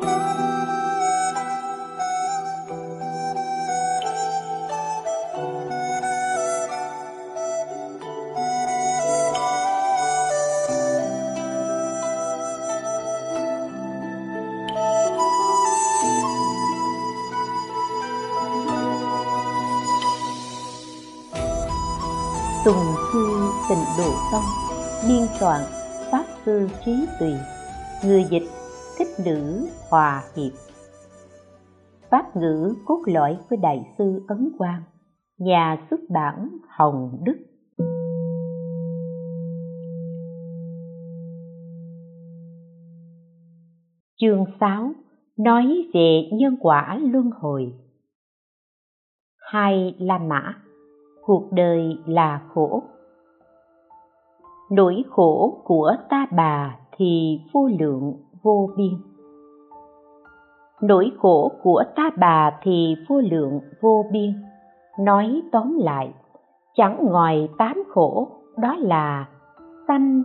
Tùng Thư Tịnh Độ Tông Biên soạn Pháp Sư Trí Tùy Người dịch Thích Nữ Hòa Hiệp. Pháp ngữ cốt lõi của Đại sư Ấn Quang, Nhà xuất bản Hồng Đức. Chương 6 Nói về nhân quả luân hồi. Hai La Mã, cuộc đời là khổ. Nỗi khổ của ta bà thì vô lượng vô biên. Nỗi khổ của ta bà thì vô lượng vô biên. Nói tóm lại chẳng ngoài tám khổ đó là sanh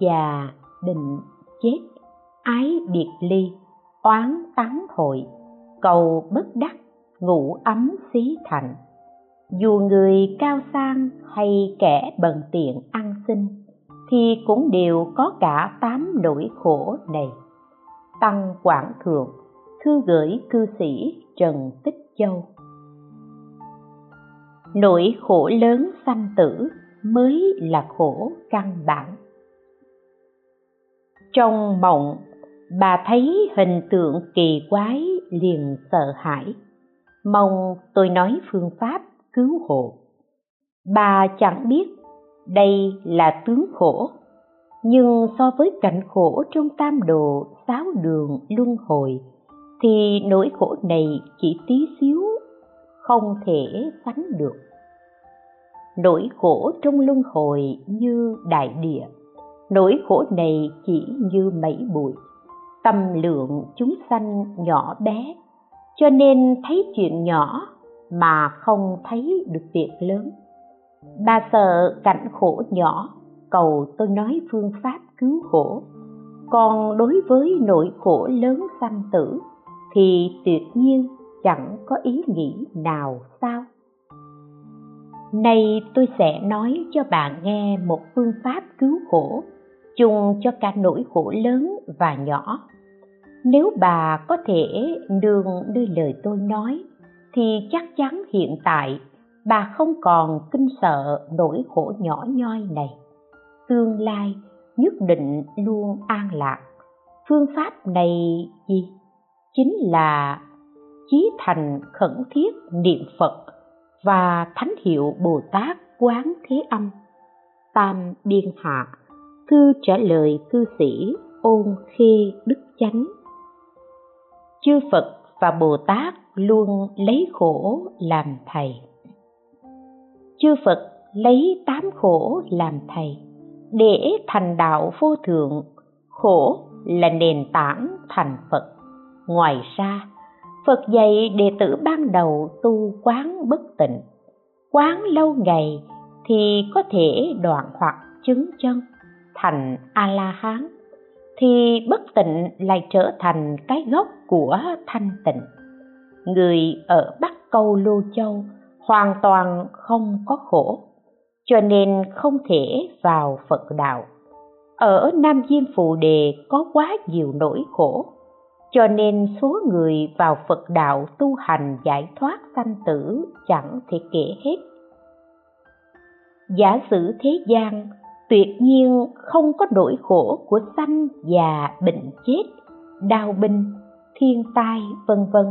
già định, chết ái biệt ly oán tán hội cầu bất đắc ngủ ấm xí thành. Dù người cao sang hay kẻ bần tiện ăn xin thì cũng đều có cả tám nỗi khổ này tăng quảng thượng, thư gửi cư sĩ trần tích châu. Nỗi khổ lớn sanh tử mới là khổ căn bản. Trong mộng, bà thấy hình tượng kỳ quái liền sợ hãi. Mong tôi nói phương pháp cứu hộ. Bà chẳng biết đây là tướng khổ nhưng so với cảnh khổ trong tam độ sáu đường, luân hồi, thì nỗi khổ này chỉ tí xíu, không thể sánh được. Nỗi khổ trong luân hồi như đại địa, nỗi khổ này chỉ như mẩy bụi. Tâm lượng chúng sanh nhỏ bé, cho nên thấy chuyện nhỏ mà không thấy được việc lớn. Bà sợ cảnh khổ nhỏ cầu tôi nói phương pháp cứu khổ. Còn đối với nỗi khổ lớn sanh tử, thì tuyệt nhiên chẳng có ý nghĩ nào sao. Nay tôi sẽ nói cho bạn nghe một phương pháp cứu khổ, chung cho cả nỗi khổ lớn và nhỏ. Nếu bà có thể nương đưa lời tôi nói, thì chắc chắn hiện tại bà không còn kinh sợ nỗi khổ nhỏ nhoi này tương lai nhất định luôn an lạc. Phương pháp này gì? Chính là chí thành khẩn thiết niệm phật và thánh hiệu bồ tát quán thế âm. Tam biên hạ, thư trả lời cư sĩ ôn khê đức chánh. Chư phật và bồ tát luôn lấy khổ làm thầy. Chư phật lấy tám khổ làm thầy để thành đạo vô thượng, khổ là nền tảng thành phật. Ngoài ra, phật dạy đệ tử ban đầu tu quán bất tịnh. Quán lâu ngày thì có thể đoạn hoặc chứng chân, thành a la hán thì bất tịnh lại trở thành cái gốc của thanh tịnh. Người ở bắc câu lô châu hoàn toàn không có khổ cho nên không thể vào phật đạo. Ở nam diêm phù đề có quá nhiều nỗi khổ, cho nên số người vào phật đạo tu hành giải thoát sanh tử chẳng thể kể hết. Giả sử thế gian, tuyệt nhiên không có nỗi khổ của sanh già bệnh chết, đau binh, thiên tai, vân vân,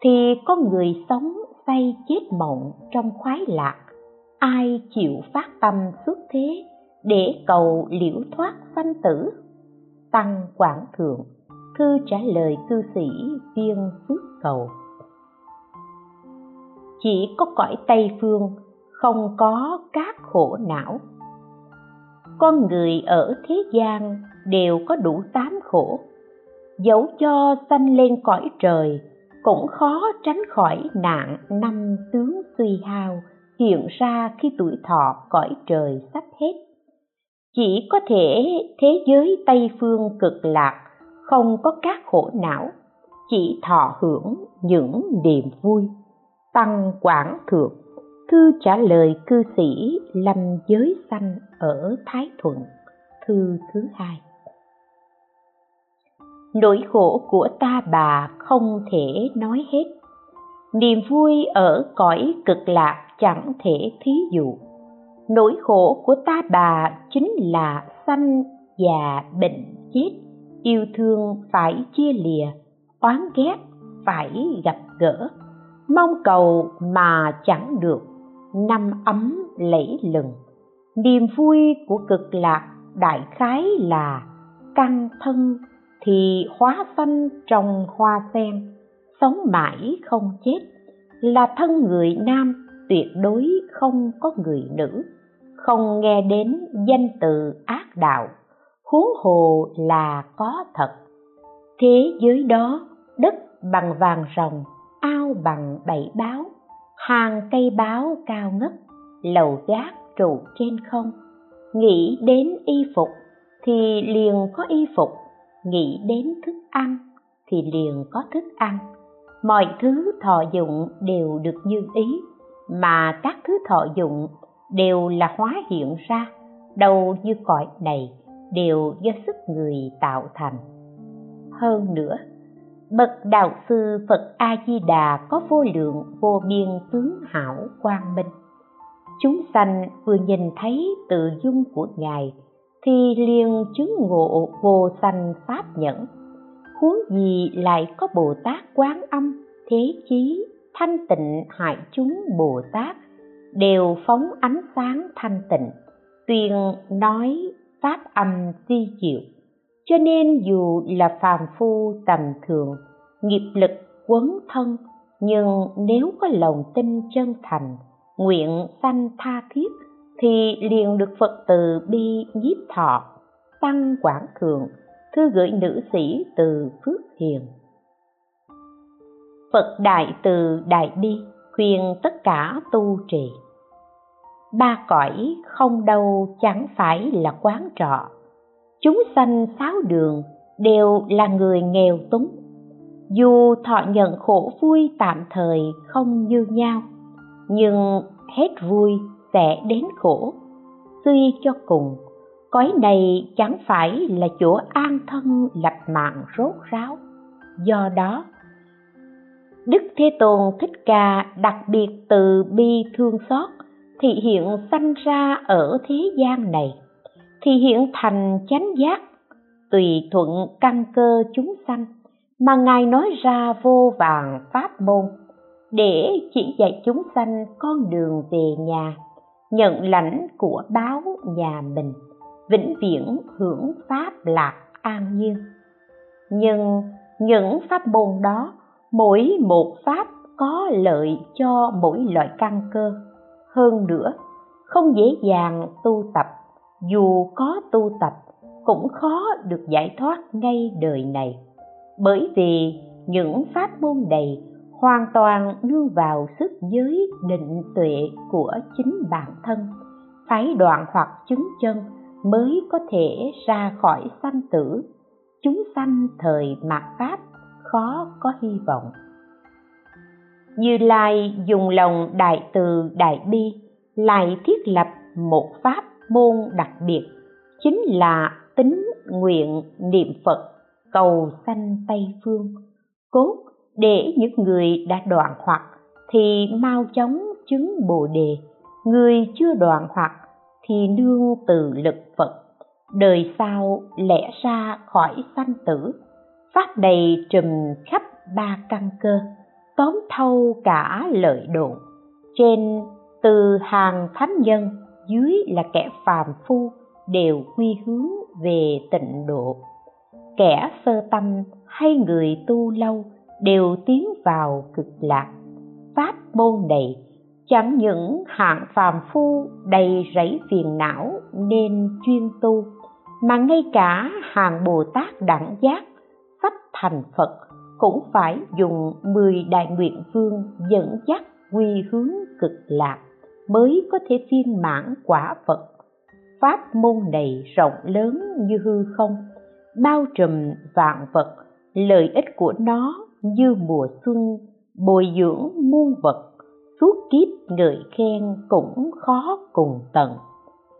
thì có người sống say chết mộng trong khoái lạc ai chịu phát tâm xuất thế để cầu liễu thoát sanh tử? Tăng quảng thượng, thư trả lời cư sĩ viên phước cầu. Chỉ có cõi tây phương, không có các khổ não. Con người ở thế gian đều có đủ tám khổ. Dẫu cho sanh lên cõi trời, cũng khó tránh khỏi nạn năm tướng suy hao hiện ra khi tuổi thọ cõi trời sắp hết. Chỉ có thể thế giới tây phương cực lạc, không có các khổ não, chỉ thọ hưởng những niềm vui. Tăng quảng thượng, thư trả lời cư sĩ lâm giới sanh ở thái thuận, thư thứ hai. Nỗi khổ của ta bà không thể nói hết niềm vui ở cõi cực lạc chẳng thể thí dụ. Nỗi khổ của ta bà chính là sanh già bệnh chết, yêu thương phải chia lìa, oán ghét phải gặp gỡ. Mong cầu mà chẳng được, năm ấm lẫy lừng. Niềm vui của cực lạc đại khái là căn thân thì hóa xanh trong hoa sen sống mãi không chết, là thân người nam tuyệt đối không có người nữ, không nghe đến danh từ ác đạo, huống hồ là có thật. Thế giới đó, đất bằng vàng rồng, ao bằng bảy báo, hàng cây báo cao ngất, lầu gác trụ trên không. Nghĩ đến y phục thì liền có y phục, nghĩ đến thức ăn thì liền có thức ăn mọi thứ thọ dụng đều được như ý, mà các thứ thọ dụng đều là hóa hiện ra, đâu như cõi này đều do sức người tạo thành. Hơn nữa, bậc đạo sư phật a di đà có vô lượng vô biên tướng hảo quang minh. Chúng sanh vừa nhìn thấy tự dung của ngài thì liền chứng ngộ vô sanh pháp nhẫn huống gì lại có bồ tát quán âm, thế chí, thanh tịnh hại chúng bồ tát, đều phóng ánh sáng thanh tịnh, tuyên nói pháp âm di diệu. Cho nên dù là phàm phu tầm thường, nghiệp lực quấn thân, nhưng nếu có lòng tin chân thành, nguyện sanh tha thiết, thì liền được phật từ bi nhiếp thọ, tăng quảng thượng thư gửi nữ sĩ từ phước hiền. Phật đại từ đại bi khuyên tất cả tu trì. Ba cõi không đâu chẳng phải là quán trọ. Chúng sanh sáu đường đều là người nghèo túng. Dù thọ nhận khổ vui tạm thời không như nhau, nhưng hết vui sẽ đến khổ, suy cho cùng cõi này chẳng phải là chỗ an thân lập mạng rốt ráo. Do đó, đức thế tôn thích ca, đặc biệt từ bi thương xót, thị hiện sanh ra ở thế gian này, thì hiện thành chánh giác, tùy thuận căn cơ chúng sanh, mà ngài nói ra vô vàng pháp môn, để chỉ dạy chúng sanh con đường về nhà, nhận lãnh của báo nhà mình vĩnh viễn hưởng pháp lạc an nhiên. Nhưng những pháp môn đó, mỗi một pháp có lợi cho mỗi loại căn cơ. Hơn nữa, không dễ dàng tu tập, dù có tu tập cũng khó được giải thoát ngay đời này. Bởi vì những pháp môn này hoàn toàn nương vào sức giới định tuệ của chính bản thân phải đoạn hoặc chứng chân mới có thể ra khỏi sanh tử. Chúng sanh thời mạt pháp khó có hy vọng. Như lai dùng lòng đại từ đại bi, lại thiết lập một pháp môn đặc biệt, chính là tính nguyện niệm phật cầu sanh tây phương. Cốt để những người đã đoạn hoặc thì mau chóng chứng bồ đề. Người chưa đoạn hoặc thì nương từ lực phật. Đời sau lẽ ra khỏi sanh tử, pháp này trùm khắp ba căn cơ, tóm thâu cả lợi độ trên từ hàng thánh nhân, dưới là kẻ phàm phu, đều quy hướng về tịnh độ. Kẻ sơ tâm hay người tu lâu, đều tiến vào cực lạc. Pháp môn này chẳng những hạng phàm phu đầy rẫy phiền não nên chuyên tu, mà ngay cả hàng bồ tát đẳng giác sắp thành phật cũng phải dùng 10 đại nguyện vương dẫn dắt quy hướng cực lạc mới có thể viên mãn quả phật. Pháp môn này rộng lớn như hư không, bao trùm vạn vật, lợi ích của nó như mùa xuân, bồi dưỡng muôn vật suốt kiếp ngợi khen cũng khó cùng tận.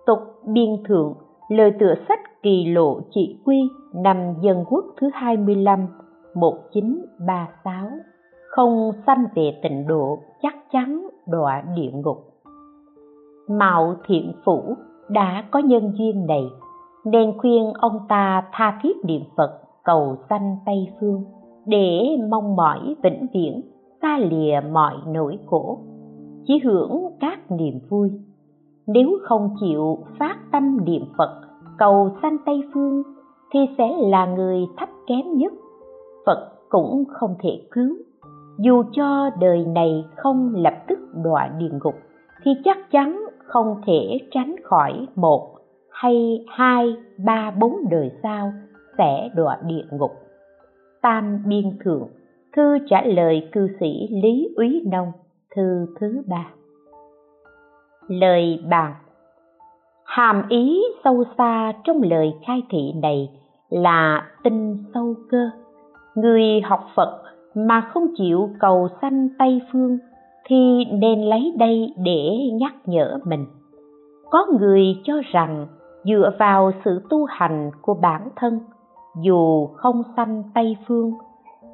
Tục biên thượng, lời tựa sách kỳ lộ chỉ quy năm dân quốc thứ 25 1936 không sanh về tịnh độ, chắc chắn đọa địa ngục. Mạo thiện phủ đã có nhân duyên này, nên khuyên ông ta tha thiết niệm phật cầu sanh tây phương để mong mỏi vĩnh viễn, xa lìa mọi nỗi khổ chỉ hưởng các niềm vui. Nếu không chịu phát tâm niệm phật, cầu sanh tây phương, thì sẽ là người thấp kém nhất. Phật cũng không thể cứu. Dù cho đời này không lập tức đọa địa ngục, thì chắc chắn không thể tránh khỏi một hay hai, ba, bốn đời sau sẽ đọa địa ngục. Tam biên thượng, thư trả lời cư sĩ lý úy nông thư thứ ba. Lời bàn hàm ý sâu xa trong lời khai thị này là tinh sâu cơ. Người học phật mà không chịu cầu sanh tây phương thì nên lấy đây để nhắc nhở mình. Có người cho rằng dựa vào sự tu hành của bản thân, dù không sanh tây phương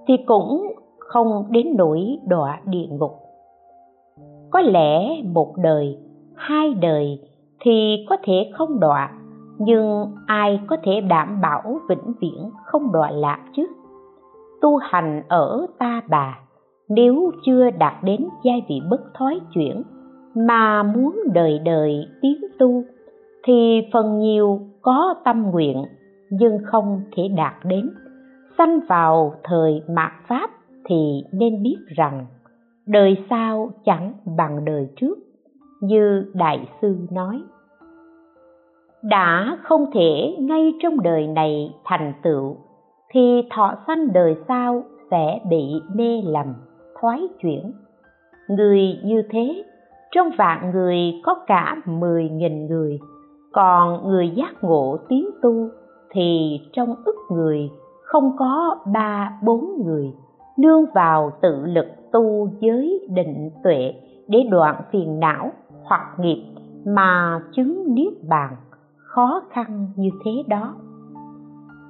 thì cũng không đến nỗi đọa địa ngục có lẽ một đời, hai đời thì có thể không đọa, nhưng ai có thể đảm bảo vĩnh viễn không đọa lạc chứ? Tu hành ở ta bà, nếu chưa đạt đến giai vị bất thoái chuyển mà muốn đời đời tiến tu, thì phần nhiều có tâm nguyện nhưng không thể đạt đến. Sanh vào thời mạt pháp thì nên biết rằng đời sau chẳng bằng đời trước, như đại sư nói. Đã không thể ngay trong đời này thành tựu, thì thọ sanh đời sau sẽ bị mê lầm, thoái chuyển. Người như thế, trong vạn người có cả mười nghìn người, còn người giác ngộ tiến tu thì trong ức người không có ba bốn người nương vào tự lực tu giới định tuệ để đoạn phiền não hoặc nghiệp mà chứng niết bàn. Khó khăn như thế đó.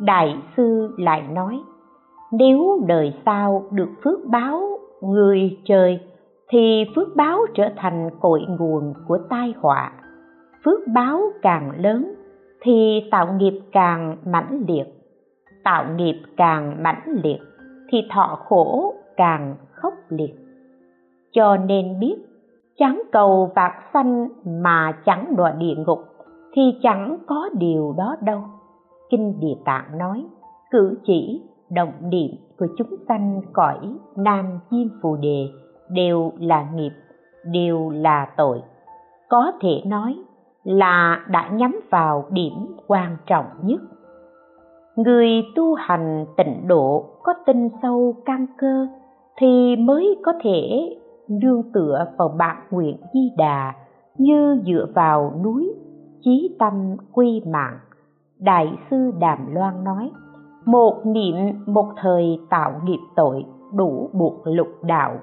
Đại sư lại nói, nếu đời sau được phước báo người trời, thì phước báo trở thành cội nguồn của tai họa. Phước báo càng lớn, thì tạo nghiệp càng mãnh liệt. Tạo nghiệp càng mãnh liệt, thì thọ khổ càng khốc liệt. Cho nên biết chẳng cầu vạc sanh mà chẳng đọa địa ngục, thì chẳng có điều đó đâu. Kinh địa tạng nói, cử chỉ, động niệm của chúng sanh cõi nam diêm phù đề đều là nghiệp, đều là tội. Có thể nói là đã nhắm vào điểm quan trọng nhất. Người tu hành tịnh độ có tinh sâu căn cơ thì mới có thể nương tựa vào bạc nguyện di đà như dựa vào núi chí tâm quy mạng. Đại sư đàm loan nói, một niệm, một thời tạo nghiệp tội, đủ buộc lục đạo,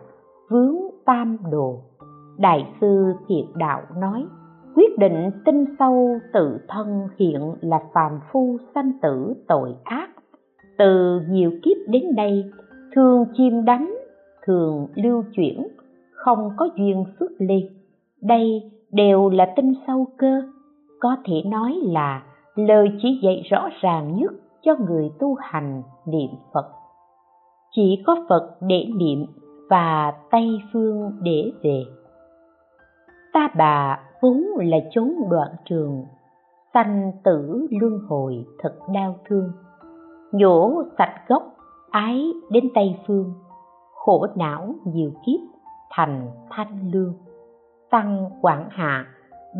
vướng tam đồ. Đại sư thiện đạo nói, quyết định tinh sâu tự thân hiện là phàm phu sanh tử tội ác. Từ nhiều kiếp đến nay thường chim đắm thường lưu chuyển, không có duyên xuất ly. Đây đều là tinh sâu cơ. Có thể nói là lời chỉ dạy rõ ràng nhất cho người tu hành niệm phật. Chỉ có phật để niệm và tây phương để về. Ta bà vốn là chốn đoạn trường, sanh tử luân hồi thật đau thương. Nhổ sạch gốc, ái đến tây phương khổ não nhiều kiếp, thành thanh lương. Tăng quảng hạ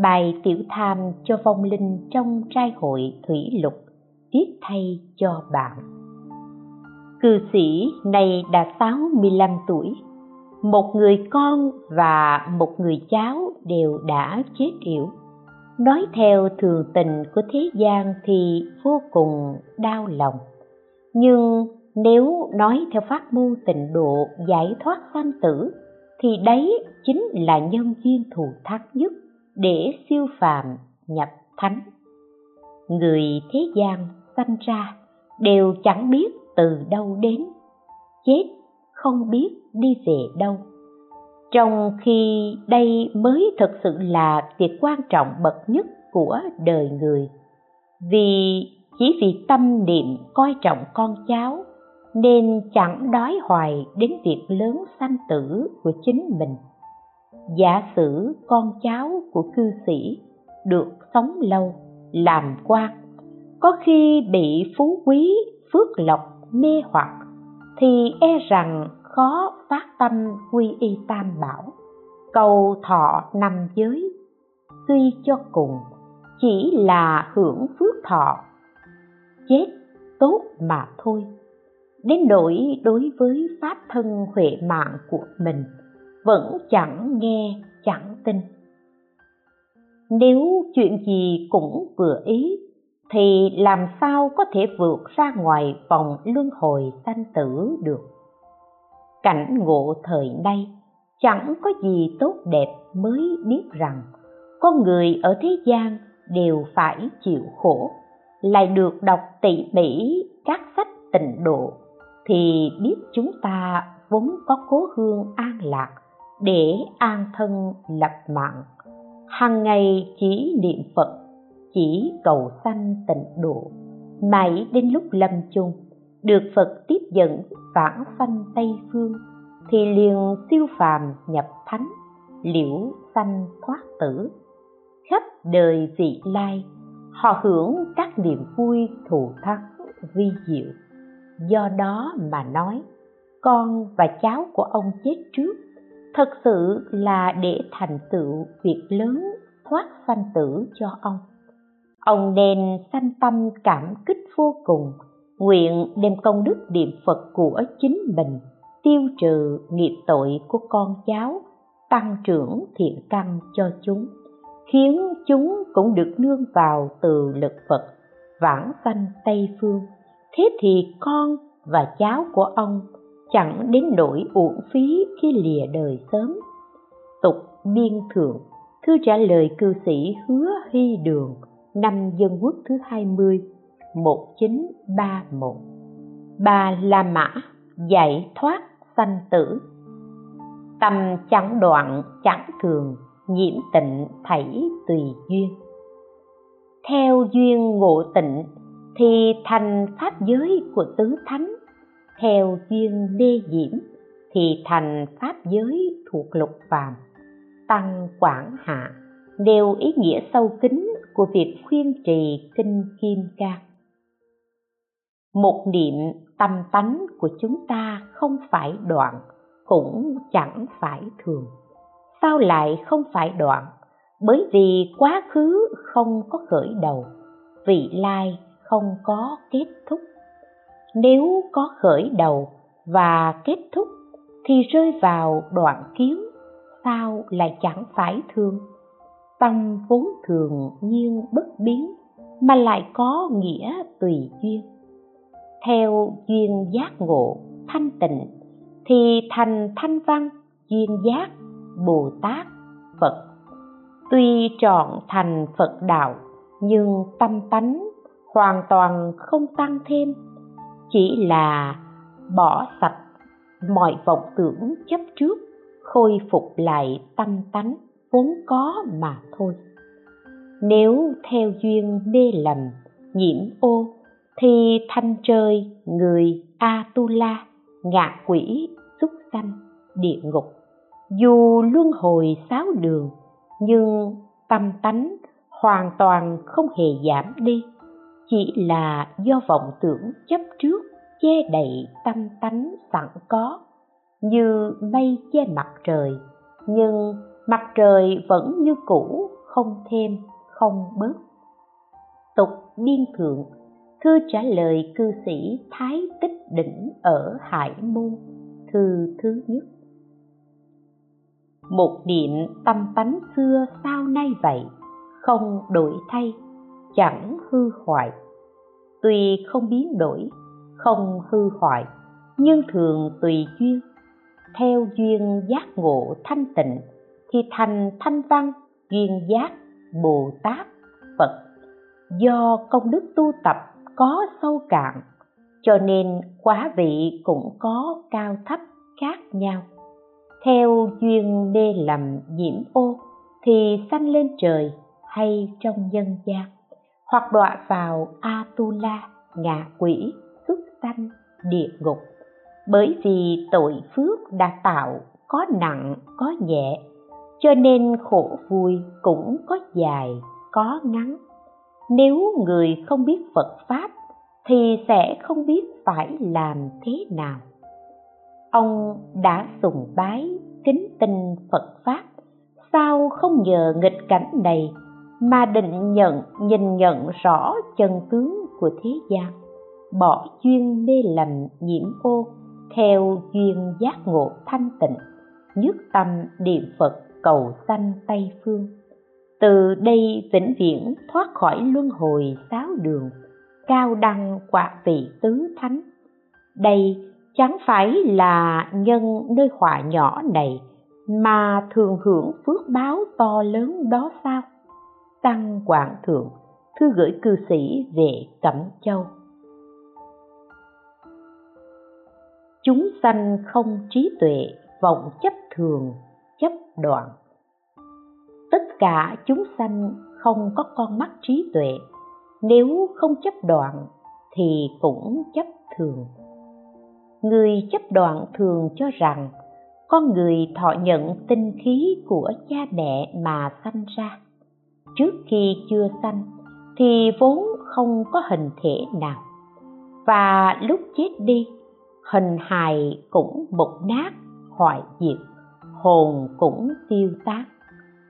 bài tiểu tham cho vong linh trong trai hội thủy lục tiếc thay cho bạn. Cư sĩ này đã 65 tuổi, một người con và một người cháu đều đã chết yểu. Nói theo thường tình của thế gian thì vô cùng đau lòng, nhưng nếu nói theo pháp môn tịnh độ giải thoát sanh tử, thì đấy chính là nhân duyên thù thắng nhất để siêu phàm nhập thánh. Người thế gian sanh ra đều chẳng biết từ đâu đến, chết không biết đi về đâu. Trong khi đây mới thực sự là việc quan trọng bậc nhất của đời người, vì chỉ vì tâm niệm coi trọng con cháu nên chẳng đói hoài đến việc lớn sanh tử của chính mình. Giả sử con cháu của cư sĩ được sống lâu, làm quan, có khi bị phú quý, phước lộc, mê hoặc, thì e rằng khó phát tâm quy y tam bảo. Cầu thọ năm giới, suy cho cùng, chỉ là hưởng phước thọ. Chết tốt mà thôi đến nỗi đối với pháp thân huệ mạng của mình, vẫn chẳng nghe, chẳng tin. Nếu chuyện gì cũng vừa ý, thì làm sao có thể vượt ra ngoài vòng luân hồi sanh tử được? Cảnh ngộ thời nay, chẳng có gì tốt đẹp mới biết rằng, con người ở thế gian đều phải chịu khổ, lại được đọc tỉ mỉ các sách tịnh độ thì biết chúng ta vốn có cố hương an lạc để an thân lập mạng. Hàng ngày chỉ niệm phật, chỉ cầu sanh tịnh độ. Mãi đến lúc lâm chung, được phật tiếp dẫn vãng sanh tây phương, thì liền siêu phàm nhập thánh, liễu sanh thoát tử. Khắp đời vị lai, họ hưởng các niềm vui thù thắng vi diệu do đó mà nói, con và cháu của ông chết trước thật sự là để thành tựu việc lớn thoát sanh tử cho ông. Ông nên sanh tâm cảm kích vô cùng, nguyện đem công đức niệm phật của chính mình tiêu trừ nghiệp tội của con cháu, tăng trưởng thiện căn cho chúng, khiến chúng cũng được nương vào từ lực phật vãng sanh tây phương thế thì con và cháu của ông chẳng đến nỗi uổng phí khi lìa đời sớm. Tục biên thượng, thư trả lời cư sĩ hứa hy đường, năm dân quốc thứ 20 1931 Bà La Mã giải thoát sanh tử. Tâm chẳng đoạn, chẳng thường, nhiễm tịnh thảy tùy duyên. Theo duyên ngộ tịnh thì thành pháp giới của tứ thánh. Theo duyên đê diễm, thì thành pháp giới thuộc lục phàm. Tăng quảng hạ, đều ý nghĩa sâu kín của việc khuyên trì kinh kim cang. Một niệm tâm tánh của chúng ta không phải đoạn, cũng chẳng phải thường. Sao lại không phải đoạn? Bởi vì quá khứ không có khởi đầu. Vị lai không có kết thúc. Nếu có khởi đầu và kết thúc, thì rơi vào đoạn kiến sao lại chẳng phải thương? Tâm vốn thường nhiên bất biến, mà lại có nghĩa tùy duyên. Theo duyên giác ngộ, thanh tịnh, thì thành thanh văn, duyên giác, bồ tát, phật. Tuy trọn thành phật đạo, nhưng tâm tánh hoàn toàn không tăng thêm, chỉ là bỏ sạch mọi vọng tưởng chấp trước, khôi phục lại tâm tánh vốn có mà thôi. Nếu theo duyên mê lầm, nhiễm ô, thì thanh trời người atula ngạ quỷ súc sanh địa ngục. Dù luân hồi sáu đường, nhưng tâm tánh hoàn toàn không hề giảm đi chỉ là do vọng tưởng chấp trước, che đậy tâm tánh sẵn có. Như mây che mặt trời, nhưng mặt trời vẫn như cũ, không thêm, không bớt. Tục biên thượng, thư trả lời cư sĩ thái tích đỉnh ở hải môn, thư thứ nhất. Một niệm tâm tánh xưa sao nay vậy? Không đổi thay chẳng hư hoại. Tuy không biến đổi, không hư hoại, nhưng thường tùy duyên. Theo duyên giác ngộ thanh tịnh, thì thành thanh văn, duyên giác bồ tát, phật. Do công đức tu tập có sâu cạn, cho nên quá vị cũng có cao thấp khác nhau. Theo duyên mê lầm nhiễm ô, thì sanh lên trời hay trong nhân gian hoặc đọa vào atula, ngạ quỷ xuất sanh, địa ngục. Bởi vì tội phước đã tạo, có nặng, có nhẹ, cho nên khổ vui cũng có dài, có ngắn. Nếu người không biết phật pháp, thì sẽ không biết phải làm thế nào. Ông đã sùng bái kính tinh phật pháp, sao không nhờ nghịch cảnh này mà định nhận, nhìn nhận rõ chân tướng của thế gian. Bỏ duyên mê lầm nhiễm ô, theo duyên giác ngộ thanh tịnh, nhất tâm niệm phật cầu sanh tây phương. Từ đây vĩnh viễn thoát khỏi luân hồi sáu đường, cao đăng quả vị tứ thánh. Đây chẳng phải là nhân nơi họa nhỏ này mà thường hưởng phước báo to lớn đó sao? Tăng quảng thượng thư gửi cư sĩ về cẩm châu. Chúng sanh không trí tuệ, vọng chấp thường, chấp đoạn. Tất cả chúng sanh không có con mắt trí tuệ. Nếu không chấp đoạn, thì cũng chấp thường. Người chấp đoạn thường cho rằng con người thọ nhận tinh khí của cha mẹ mà sanh ra trước khi chưa sanh thì vốn không có hình thể nào. Và lúc chết đi, hình hài cũng mục nát, hoại diệt, hồn cũng tiêu tán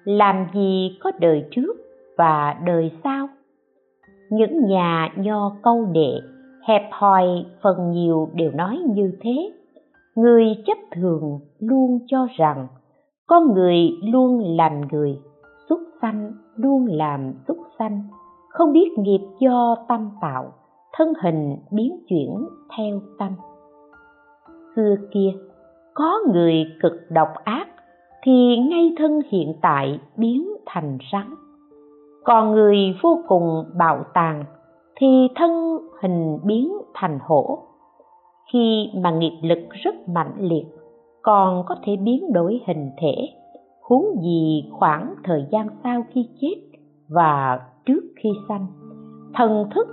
làm gì có đời trước và đời sau? Những nhà nho câu đệ hẹp hòi phần nhiều đều nói như thế. Người chấp thường luôn cho rằng con người luôn làm người xúc sanh, luôn làm xúc sanh. Không biết nghiệp do tâm tạo, thân hình biến chuyển theo tâm. Xưa kia, có người cực độc ác, thì ngay thân hiện tại biến thành rắn. Còn người vô cùng bạo tàn, thì thân hình biến thành hổ. Khi mà nghiệp lực rất mạnh liệt, còn có thể biến đổi hình thể huống gì khoảng thời gian sau khi chết và trước khi sanh. Thần thức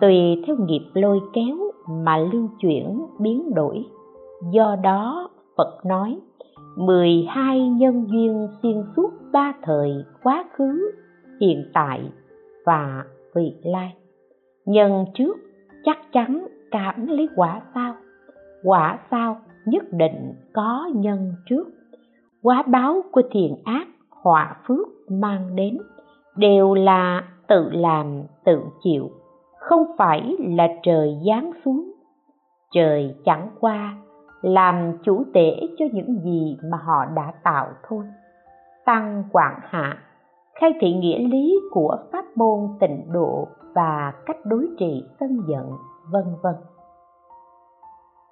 tùy theo nghiệp lôi kéo mà lưu chuyển biến đổi. Do đó, phật nói, mười hai nhân duyên xuyên suốt ba thời quá khứ, hiện tại và vị lai. Nhân trước chắc chắn cảm lấy quả sau. Quả sau nhất định có nhân trước quá báo của thiện ác, họa phước mang đến, đều là tự làm, tự chịu. Không phải là trời giáng xuống. Trời chẳng qua làm chủ tể cho những gì mà họ đã tạo thôi. Tăng quảng hạ, khai thị nghĩa lý của pháp môn tịnh độ và cách đối trị sân giận, vân vân.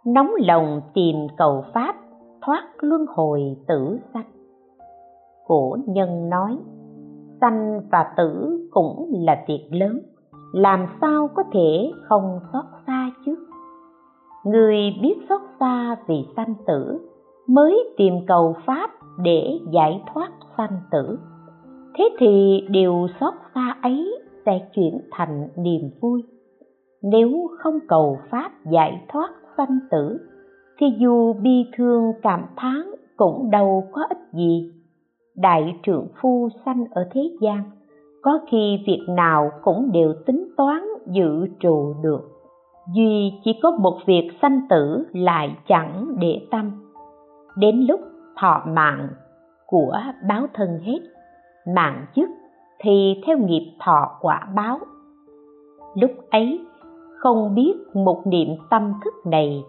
Nóng lòng tìm cầu pháp thoát luân hồi tử sanh. Cổ nhân nói, sanh và tử cũng là việc lớn, làm sao có thể không xót xa chứ? Người biết xót xa vì sanh tử mới tìm cầu pháp để giải thoát sanh tử. Thế thì điều xót xa ấy sẽ chuyển thành niềm vui. Nếu không cầu pháp giải thoát sanh tử thì dù bi thương cảm thán cũng đâu có ích gì. Đại trượng phu sanh ở thế gian, có khi việc nào cũng đều tính toán dự trù được. Duy chỉ có một việc sanh tử lại chẳng để tâm. Đến lúc thọ mạng của báo thân hết, mạng chức thì theo nghiệp thọ quả báo. Lúc ấy không biết một niệm tâm thức này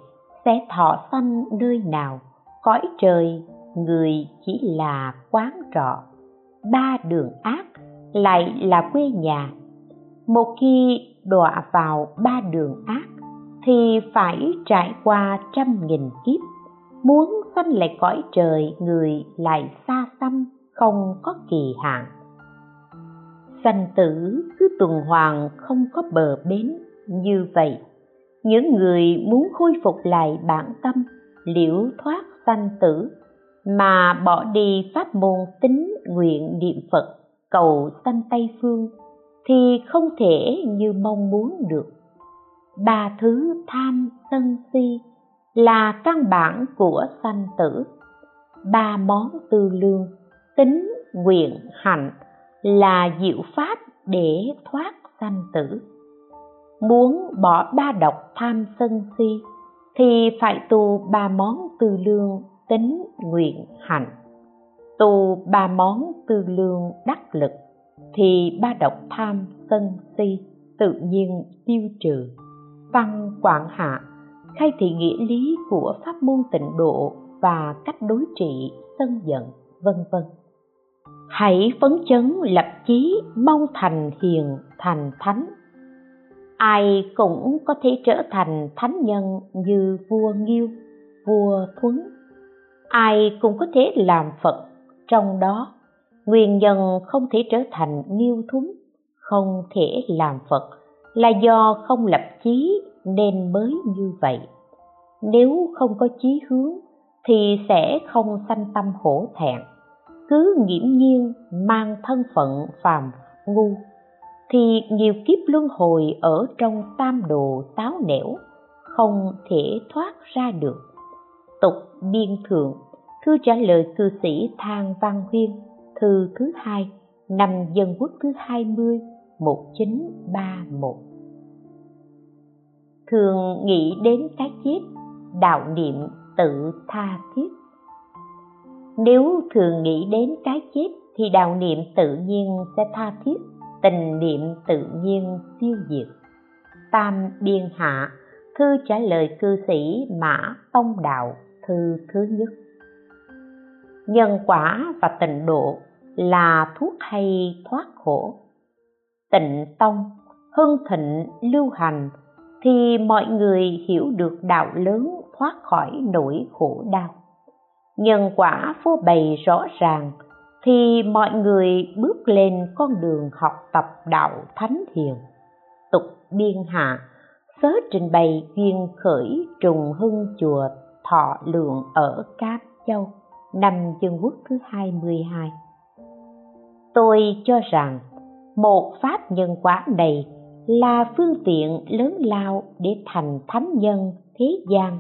sẽ thọ sanh nơi nào, cõi trời, người chỉ là quán trọ. Ba đường ác lại là quê nhà. Một khi đọa vào ba đường ác, thì phải trải qua trăm nghìn kiếp. Muốn sanh lại cõi trời, người lại xa xăm, không có kỳ hạn. Sanh tử cứ tuần hoàn không có bờ bến, như vậy những người muốn khôi phục lại bản tâm, liễu thoát sanh tử, mà bỏ đi pháp môn tính nguyện niệm phật, cầu sanh tây phương, thì không thể như mong muốn được. Ba thứ tham sân si là căn bản của sanh tử, ba món tư lương, tính nguyện hạnh là diệu pháp để thoát sanh tử muốn bỏ ba độc tham sân si, thì phải tu ba món tư lương tính nguyện hạnh. Tu ba món tư lương đắc lực, thì ba độc tham sân si tự nhiên tiêu trừ. Văn quảng hạ khai thị nghĩa lý của pháp môn tịnh độ và cách đối trị, sân giận, vân vân. Hãy phấn chấn lập chí, mong thành hiền, thành thánh ai cũng có thể trở thành thánh nhân như vua nghiêu, vua thuấn. Ai cũng có thể làm phật, trong đó nguyên nhân không thể trở thành nghiêu thuấn, không thể làm phật là do không lập chí nên mới như vậy. Nếu không có chí hướng thì sẽ không sanh tâm hổ thẹn, cứ nghiễm nhiên mang thân phận phàm ngu thì nhiều kiếp luân hồi ở trong tam đồ táo nẻo không thể thoát ra được. Tục biên thượng, thư trả lời cư sĩ thang văn huyên, thư thứ hai, năm dân quốc thứ hai mươi, một chín ba một. Thường nghĩ đến cái chết, đạo niệm tự tha thiết. Nếu thường nghĩ đến cái chết thì đạo niệm tự nhiên sẽ tha thiết tình niệm tự nhiên siêu diệt. Tam biên hạ, thư trả lời cư sĩ mã tông đạo, thư thứ nhất. Nhân quả và tịnh độ là thuốc hay thoát khổ. Tịnh tông, hưng thịnh, lưu hành, thì mọi người hiểu được đạo lớn thoát khỏi nỗi khổ đau. Nhân quả phô bày rõ ràng thì mọi người bước lên con đường học tập đạo thánh hiền tục biên hạ sớ trình bày duyên khởi trùng hưng chùa thọ lượng ở cáp châu, năm dân quốc thứ 22 tôi cho rằng, một pháp nhân quả này là phương tiện lớn lao để thành thánh nhân thế gian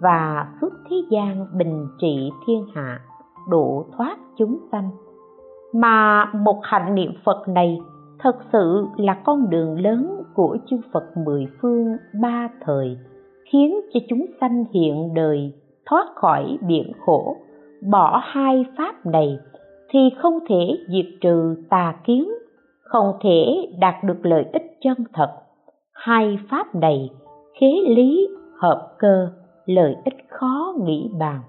và phước thế gian bình trị thiên hạ độ thoát chúng sanh. Mà một hạnh niệm phật này thật sự là con đường lớn của chư phật mười phương ba thời, khiến cho chúng sanh hiện đời thoát khỏi biển khổ. Bỏ hai pháp này thì không thể diệt trừ tà kiến, không thể đạt được lợi ích chân thật. Hai pháp này khế lý, hợp cơ, lợi ích khó nghĩ bàn.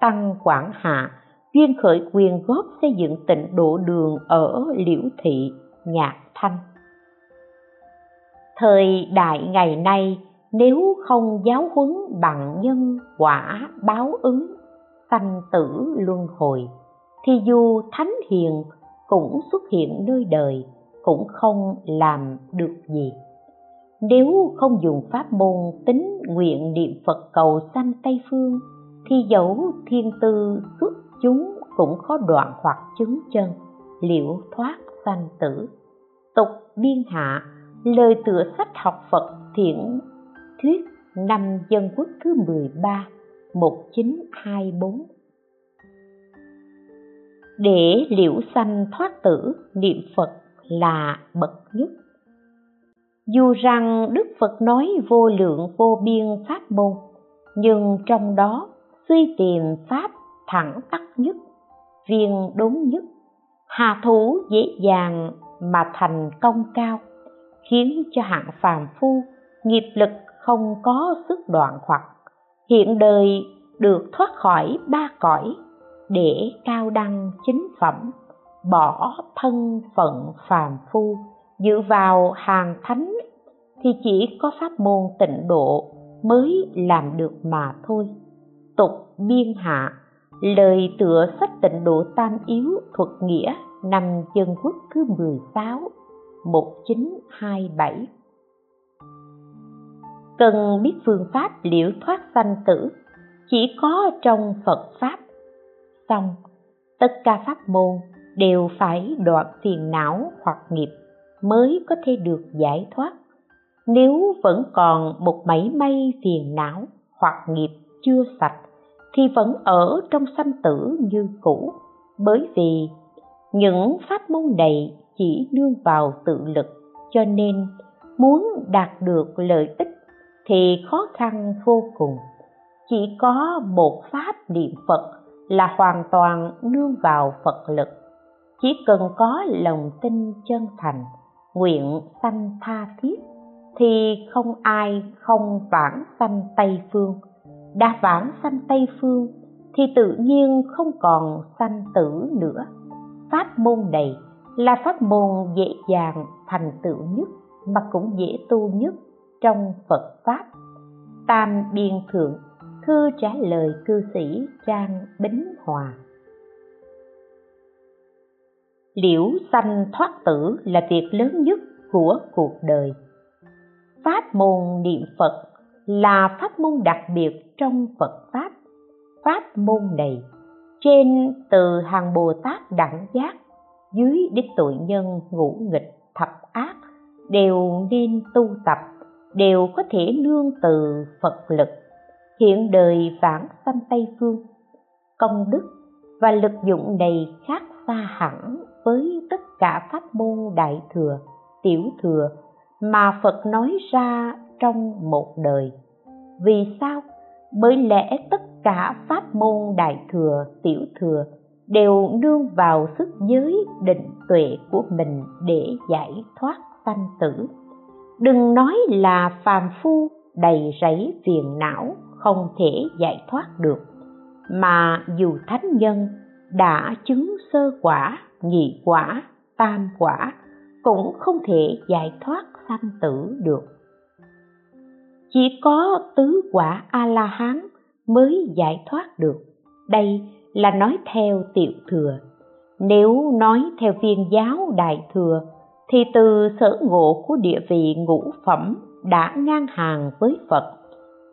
Tăng quảng hạ duyên khởi quyền góp xây dựng tịnh độ đường ở liễu thị, nhạc thanh. Thời đại ngày nay, nếu không giáo huấn bằng nhân quả báo ứng, sanh tử luân hồi, thì dù thánh hiền cũng xuất hiện nơi đời, cũng không làm được gì. Nếu không dùng pháp môn tính nguyện niệm phật cầu sanh tây phương, thì dẫu thiên tư xuất chúng cũng khó đoạn hoặc chứng chân, liễu thoát sanh tử. Tục biên hạ, lời tựa sách học phật thiện thuyết năm dân quốc thứ 13 1924 để liễu sanh thoát tử, niệm phật là bậc nhất. Dù rằng đức phật nói vô lượng vô biên pháp môn, nhưng trong đó suy tìm pháp thẳng tắc nhất viên đốn nhất. Hà thủ dễ dàng mà thành công cao, khiến cho hạng phàm phu nghiệp lực không có sức đoạn hoặc, hiện đời được thoát khỏi ba cõi để cao đăng chính phẩm, bỏ thân phận phàm phu. Dựa vào hàng thánh thì chỉ có pháp môn tịnh độ mới làm được mà thôi. Tục biên hạ lời tựa sách tịnh độ tam yếu thuật nghĩa năm chân quốc thứ 16 1927 cần biết phương pháp liễu thoát sanh tử, chỉ có trong Phật pháp. Xong, tất cả pháp môn đều phải đoạn phiền não hoặc nghiệp mới có thể được giải thoát. Nếu vẫn còn một mảy may phiền não hoặc nghiệp chưa sạch thì vẫn ở trong sanh tử như cũ, bởi vì những pháp môn này chỉ nương vào tự lực, cho nên muốn đạt được lợi ích thì khó khăn vô cùng. Chỉ có một pháp niệm phật là hoàn toàn nương vào phật lực. Chỉ cần có lòng tin chân thành, nguyện sanh tha thiết, thì không ai không vãng sanh tây phương đã vãng sanh tây phương, thì tự nhiên không còn sanh tử nữa. Pháp môn này là pháp môn dễ dàng thành tựu nhất, mà cũng dễ tu nhất trong phật pháp. Tam biên thượng thư trả lời cư sĩ trang bính hòa. Liễu sanh thoát tử là việc lớn nhất của cuộc đời. Pháp môn niệm phật là pháp môn đặc biệt trong phật pháp. Pháp môn này, trên từ hàng bồ tát đẳng giác, dưới đích tội nhân ngũ nghịch thập ác, đều nên tu tập, đều có thể nương từ phật lực, hiện đời vãng sanh tây phương. Công đức và lực dụng này khác xa hẳn với tất cả pháp môn đại thừa, tiểu thừa mà phật nói ra trong một đời. Vì sao? Bởi lẽ tất cả pháp môn đại thừa, tiểu thừa đều nương vào sức giới định tuệ của mình để giải thoát sanh tử. Đừng nói là phàm phu đầy rẫy phiền não không thể giải thoát được, mà dù thánh nhân đã chứng sơ quả, nhị quả, tam quả cũng không thể giải thoát sanh tử được chỉ có tứ quả a la hán mới giải thoát được. Đây là nói theo tiểu thừa. Nếu nói theo viên giáo đại thừa, thì từ sở ngộ của địa vị ngũ phẩm đã ngang hàng với phật,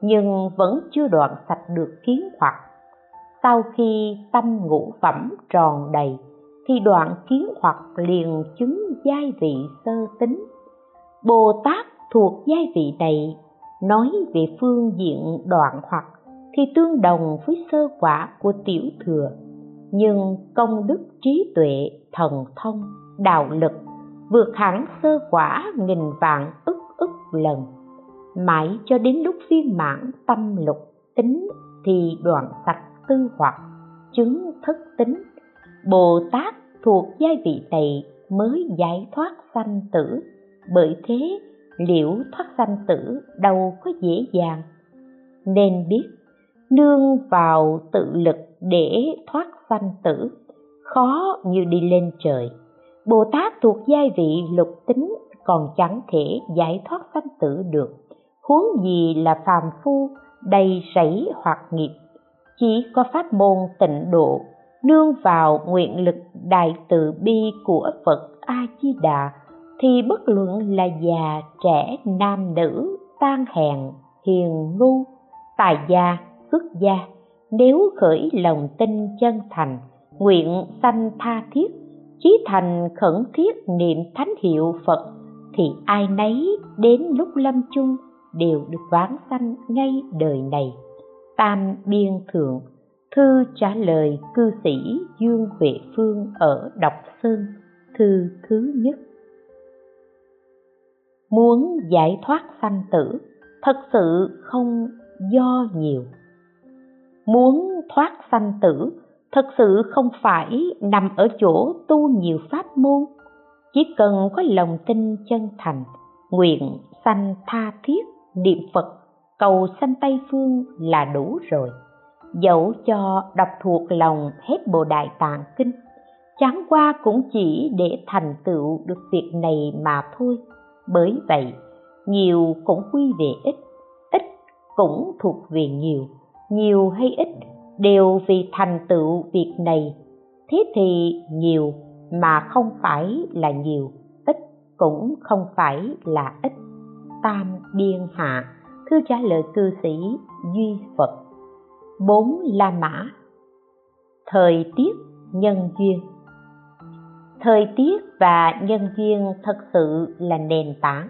nhưng vẫn chưa đoạn sạch được kiến hoặc. Sau khi tâm ngũ phẩm tròn đầy, thì đoạn kiến hoặc liền chứng giai vị sơ tính. Bồ tát thuộc giai vị này nói về phương diện đoạn hoặc thì tương đồng với sơ quả của tiểu thừa. Nhưng công đức trí tuệ, thần thông, đạo lực vượt hẳn sơ quả nghìn vạn ức ức lần. Mãi cho đến lúc viên mãn tâm lục tính thì đoạn sạch tư hoặc chứng thức tính bồ tát thuộc giai vị này mới giải thoát sanh tử. Bởi thế liễu thoát sanh tử, đâu có dễ dàng. Nên biết, nương vào tự lực để thoát sanh tử, khó như đi lên trời. Bồ tát thuộc giai vị lục tính còn chẳng thể giải thoát sanh tử được. Huống gì là phàm phu, đầy rẫy hoặc nghiệp. Chỉ có pháp môn tịnh độ, nương vào nguyện lực đại từ bi của phật a di đà thì bất luận là già, trẻ, nam, nữ, tan hèn, hiền, ngu, tài gia xuất gia, nếu khởi lòng tin chân thành, nguyện sanh tha thiết, chí thành khẩn thiết niệm thánh hiệu phật, thì ai nấy đến lúc lâm chung đều được vãng sanh ngay đời này. Tam biên thượng, thư trả lời cư sĩ dương huệ phương ở độc sơn, thư thứ nhất muốn giải thoát sanh tử, thật sự không do nhiều. Muốn thoát sanh tử, thật sự không phải nằm ở chỗ tu nhiều pháp môn. Chỉ cần có lòng tin chân thành, nguyện sanh tha thiết niệm phật, cầu sanh tây phương là đủ rồi. Dẫu cho đọc thuộc lòng hết bộ đại tạng kinh, chẳng qua cũng chỉ để thành tựu được việc này mà thôi bởi vậy, nhiều cũng quy về ít ít cũng thuộc về nhiều nhiều hay ít đều vì thành tựu việc này. Thế thì nhiều mà không phải là nhiều, ít cũng không phải là ít. Tam biên hạ thư trả lời cư sĩ duy phật. Bốn la mã. Thời tiết nhân duyên thời tiết và nhân duyên thật sự là nền tảng.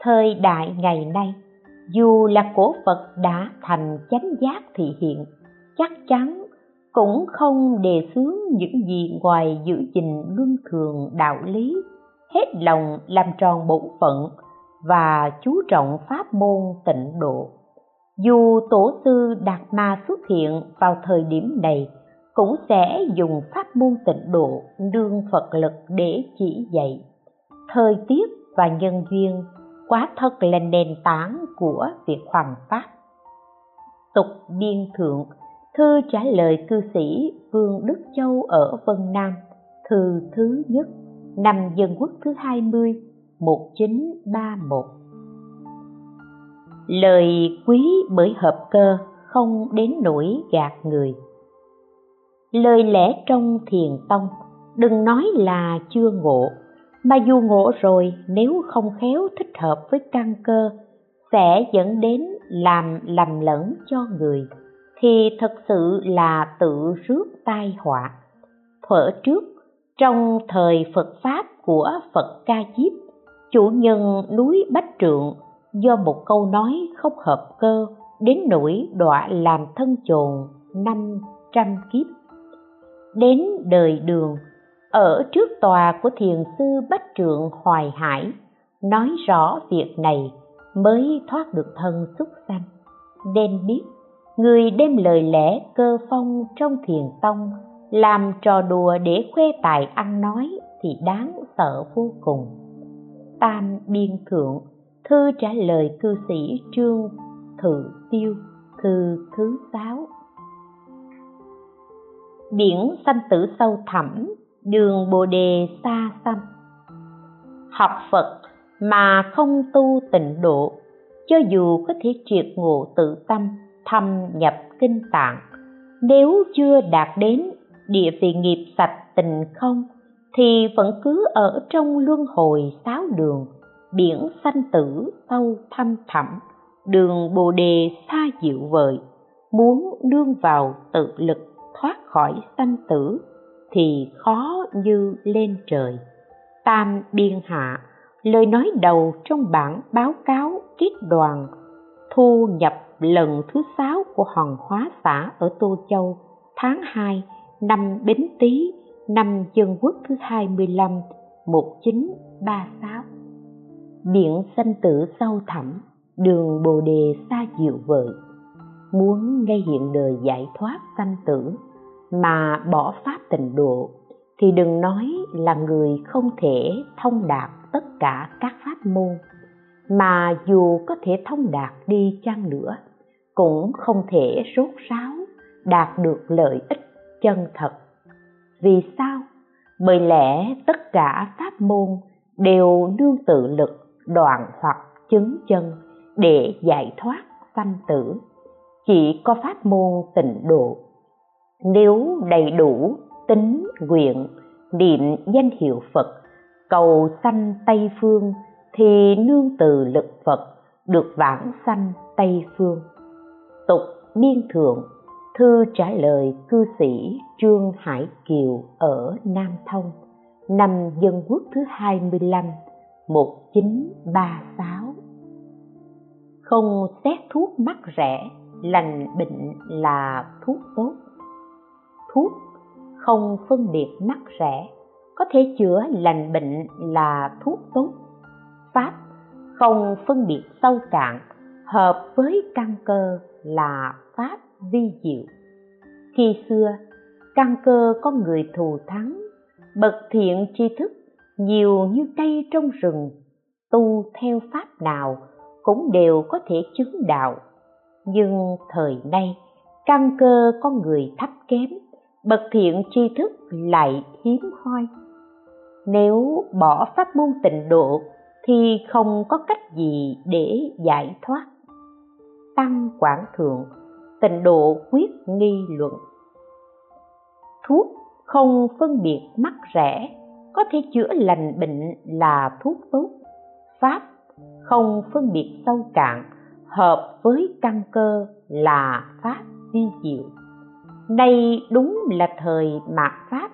Thời đại ngày nay, dù là cổ phật đã thành chánh giác thị hiện, chắc chắn cũng không đề xướng những gì ngoài giữ gìn luân thường đạo lý, hết lòng làm tròn bổn phận và chú trọng pháp môn tịnh độ. Dù tổ sư đạt ma xuất hiện vào thời điểm này cũng sẽ dùng pháp môn tịnh độ, đương phật lực để chỉ dạy. Thời tiết và nhân duyên, quá thật là nền tảng của việc hoàn pháp. Tục điên thượng, thư trả lời cư sĩ vương đức châu ở vân nam, thư thứ nhất, năm dân quốc thứ 20 1931 Lời quý bởi hợp cơ, không đến nỗi gạt người. Lời lẽ trong thiền tông, đừng nói là chưa ngộ. Mà dù ngộ rồi, nếu không khéo thích hợp với căn cơ, sẽ dẫn đến làm lầm lẫn cho người, thì thật sự là tự rước tai họa. Thuở trước, trong thời phật pháp của phật ca diếp, chủ nhân núi bách trượng do một câu nói không hợp cơ đến nỗi đọa làm thân chồn năm trăm kiếp đến đời đường, ở trước tòa của thiền sư bách trượng hoài hải, nói rõ việc này mới thoát được thân xúc sanh. Nên biết, người đem lời lẽ cơ phong trong thiền tông làm trò đùa để khoe tài ăn nói thì đáng sợ vô cùng. Tam biên thượng, thư trả lời cư sĩ trương thự tiêu, thư thứ sáu biển sanh tử sâu thẳm, đường bồ đề xa xăm. Học phật mà không tu tịnh độ, cho dù có thể triệt ngộ tự tâm, thâm nhập kinh tạng, nếu chưa đạt đến địa vị nghiệp sạch tình không, thì vẫn cứ ở trong luân hồi sáu đường, biển sanh tử sâu thăm thẳm, đường bồ đề xa dịu vời muốn đương vào tự lực thoát khỏi sanh tử thì khó như lên trời. Tam biên hạ lời nói đầu trong bản báo cáo kết đoàn thu nhập lần thứ sáu của hòn hóa xã ở Tô Châu tháng 2 năm Bính Tý năm Dân Quốc thứ 25 1936 Biển sanh tử sâu thẳm, đường Bồ đề xa diệu vời. Muốn ngay hiện đời giải thoát sanh tử mà bỏ pháp tịnh độ, thì đừng nói là người không thể thông đạt tất cả các pháp môn, mà dù có thể thông đạt đi chăng nữa, cũng không thể rốt ráo đạt được lợi ích chân thật. Vì sao? Bởi lẽ tất cả pháp môn đều nương tự lực, đoạn hoặc chứng chân để giải thoát sanh tử. Chỉ có pháp môn tịnh độ nếu đầy đủ tính nguyện, niệm danh hiệu phật, cầu sanh tây phương, thì nương từ lực phật được vãng sanh tây phương. Tục biên thượng, thư trả lời cư sĩ Trương Hải Kiều ở Nam Thông, năm Dân Quốc thứ 25 1936 Không xét thuốc mắc rẻ, lành bệnh là thuốc tốt thuốc, không phân biệt mắc rẻ, có thể chữa lành bệnh là thuốc tốt. Pháp, không phân biệt sâu cạn, hợp với căn cơ là pháp vi diệu. Khi xưa, căn cơ có người thù thắng, bậc thiện tri thức nhiều như cây trong rừng, tu theo pháp nào cũng đều có thể chứng đạo. Nhưng thời nay, căn cơ có người thấp kém bậc thiện tri thức lại hiếm hoi. Nếu bỏ pháp môn tịnh độ thì không có cách gì để giải thoát. Tăng quảng thượng, tịnh độ quyết nghi luận. Thuốc không phân biệt mắc rẻ, có thể chữa lành bệnh là thuốc tốt. Pháp không phân biệt sâu cạn, hợp với căn cơ là pháp vi diệu đây đúng là thời mạt pháp.